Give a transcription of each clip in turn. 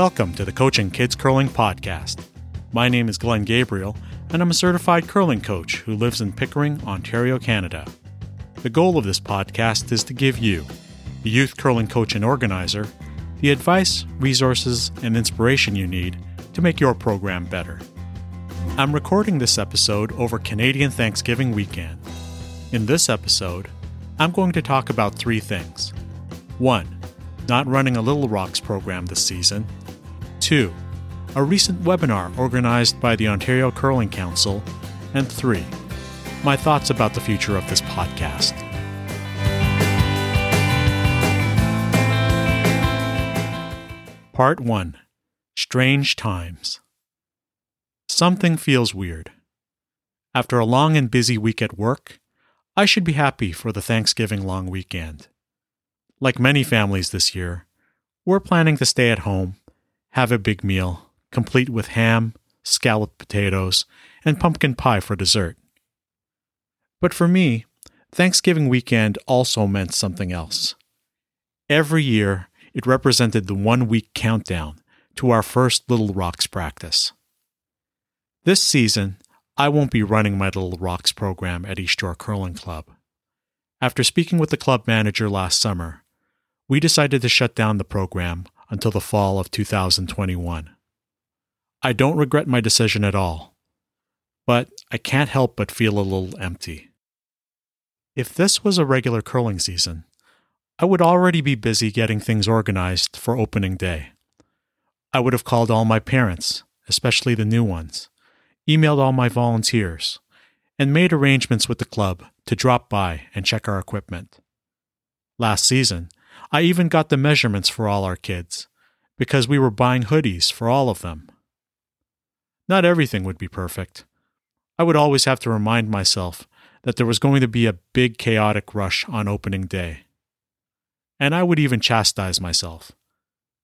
Welcome to the Coaching Kids Curling Podcast. My name is Glenn Gabriel, and I'm a certified curling coach who lives in Pickering, Ontario, Canada. The goal of this podcast is to give you, the youth curling coach and organizer, the advice, resources, and inspiration you need to make your program better. I'm recording this episode over Canadian Thanksgiving weekend. In this episode, I'm going to talk about three things. One, not running a Little Rocks program this season. Two, a recent webinar organized by the Ontario Curling Council. And three, my thoughts about the future of this podcast. Part 1 Strange Times. Something feels weird. After a long and busy week at work, I should be happy for the Thanksgiving long weekend. Like many families this year, we're planning to stay at home, have a big meal, complete with ham, scalloped potatoes, and pumpkin pie for dessert. But for me, Thanksgiving weekend also meant something else. Every year, it represented the one week countdown to our first Little Rocks practice. This season, I won't be running my Little Rocks program at East Shore Curling Club. After speaking with the club manager last summer, we decided to shut down the program until the fall of 2021. I don't regret my decision at all, but I can't help but feel a little empty. If this was a regular curling season, I would already be busy getting things organized for opening day. I would have called all my parents, especially the new ones, emailed all my volunteers, and made arrangements with the club to drop by and check our equipment. Last season, I even got the measurements for all our kids, because we were buying hoodies for all of them. Not everything would be perfect. I would always have to remind myself that there was going to be a big chaotic rush on opening day and I would even chastise myself.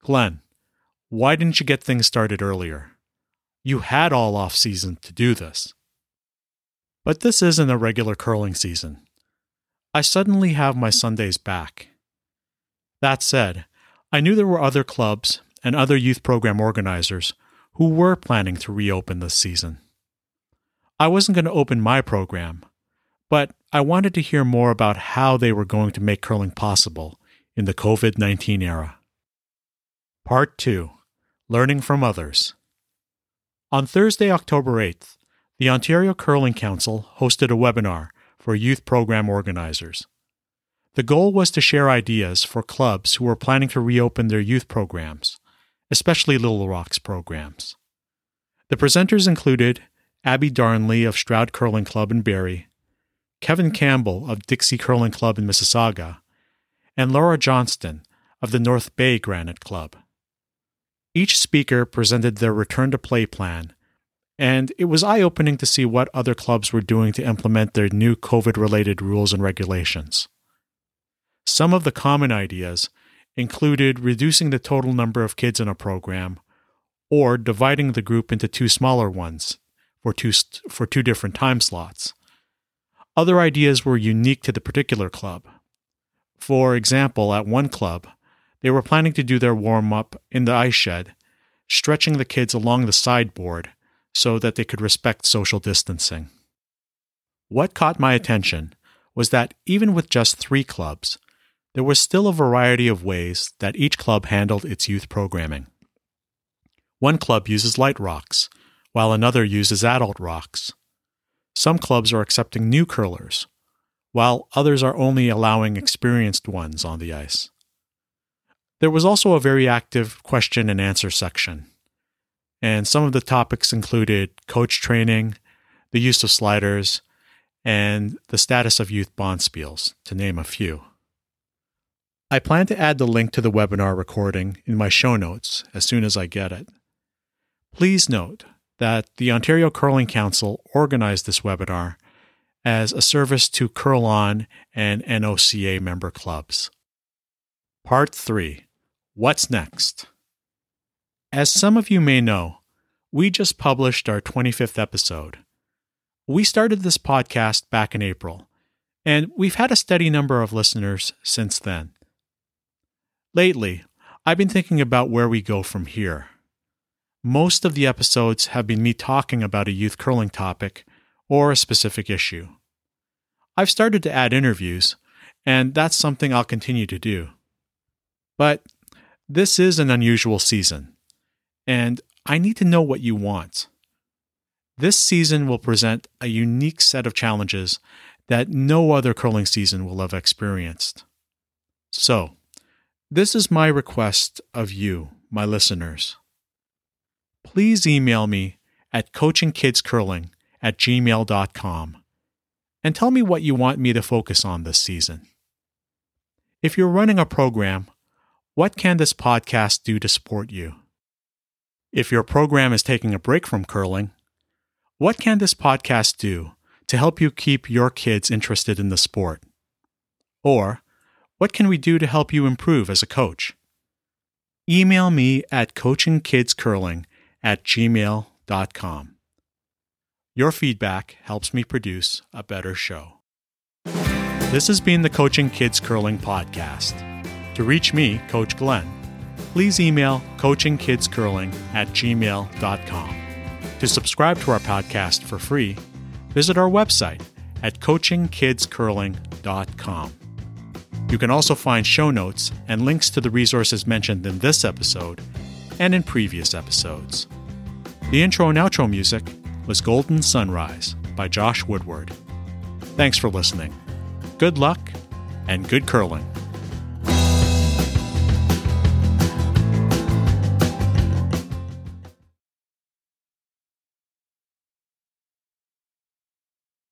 Glenn, why didn't you get things started earlier? You had all off season to do this. But this isn't a regular curling season. I suddenly have my Sundays back. That said, I knew there were other clubs and other youth program organizers who were planning to reopen this season. I wasn't going to open my program, but I wanted to hear more about how they were going to make curling possible in the COVID 19 era. Part 2 Learning from Others. On Thursday, October 8th, the Ontario Curling Council hosted a webinar for youth program organizers. The goal was to share ideas for clubs who were planning to reopen their youth programs, especially Little Rocks programs. The presenters included Abby Darnley of Stroud Curling Club in Barrie, Kevin Campbell of Dixie Curling Club in Mississauga, and Laura Johnston of the North Bay Granite Club. Each speaker presented their return to play plan, and it was eye opening to see what other clubs were doing to implement their new COVID related rules and regulations. Some of the common ideas included reducing the total number of kids in a program or dividing the group into two smaller ones for two, for two different time slots. Other ideas were unique to the particular club. For example, at one club, they were planning to do their warm up in the ice shed, stretching the kids along the sideboard so that they could respect social distancing. What caught my attention was that even with just three clubs, there was still a variety of ways that each club handled its youth programming. One club uses light rocks, while another uses adult rocks. Some clubs are accepting new curlers, while others are only allowing experienced ones on the ice. There was also a very active question and answer section, and some of the topics included coach training, the use of sliders, and the status of youth bonspiels, to name a few. I plan to add the link to the webinar recording in my show notes as soon as I get it. Please note that the Ontario Curling Council organized this webinar as a service to CurlON and NOCA member clubs. Part 3 What's Next? As some of you may know, we just published our 25th episode. We started this podcast back in April, and we've had a steady number of listeners since then. Lately, I've been thinking about where we go from here. Most of the episodes have been me talking about a youth curling topic or a specific issue. I've started to add interviews, and that's something I'll continue to do. But this is an unusual season, and I need to know what you want. This season will present a unique set of challenges that no other curling season will have experienced. So, this is my request of you, my listeners. Please email me at coachingkidscurling at gmail.com and tell me what you want me to focus on this season. If you're running a program, what can this podcast do to support you? If your program is taking a break from curling, what can this podcast do to help you keep your kids interested in the sport? Or, what can we do to help you improve as a coach? Email me at coachingkidscurling at gmail.com. Your feedback helps me produce a better show. This has been the Coaching Kids Curling Podcast. To reach me, Coach Glenn, please email coachingkidscurling at gmail.com. To subscribe to our podcast for free, visit our website at coachingkidscurling.com. You can also find show notes and links to the resources mentioned in this episode and in previous episodes. The intro and outro music was Golden Sunrise by Josh Woodward. Thanks for listening. Good luck and good curling.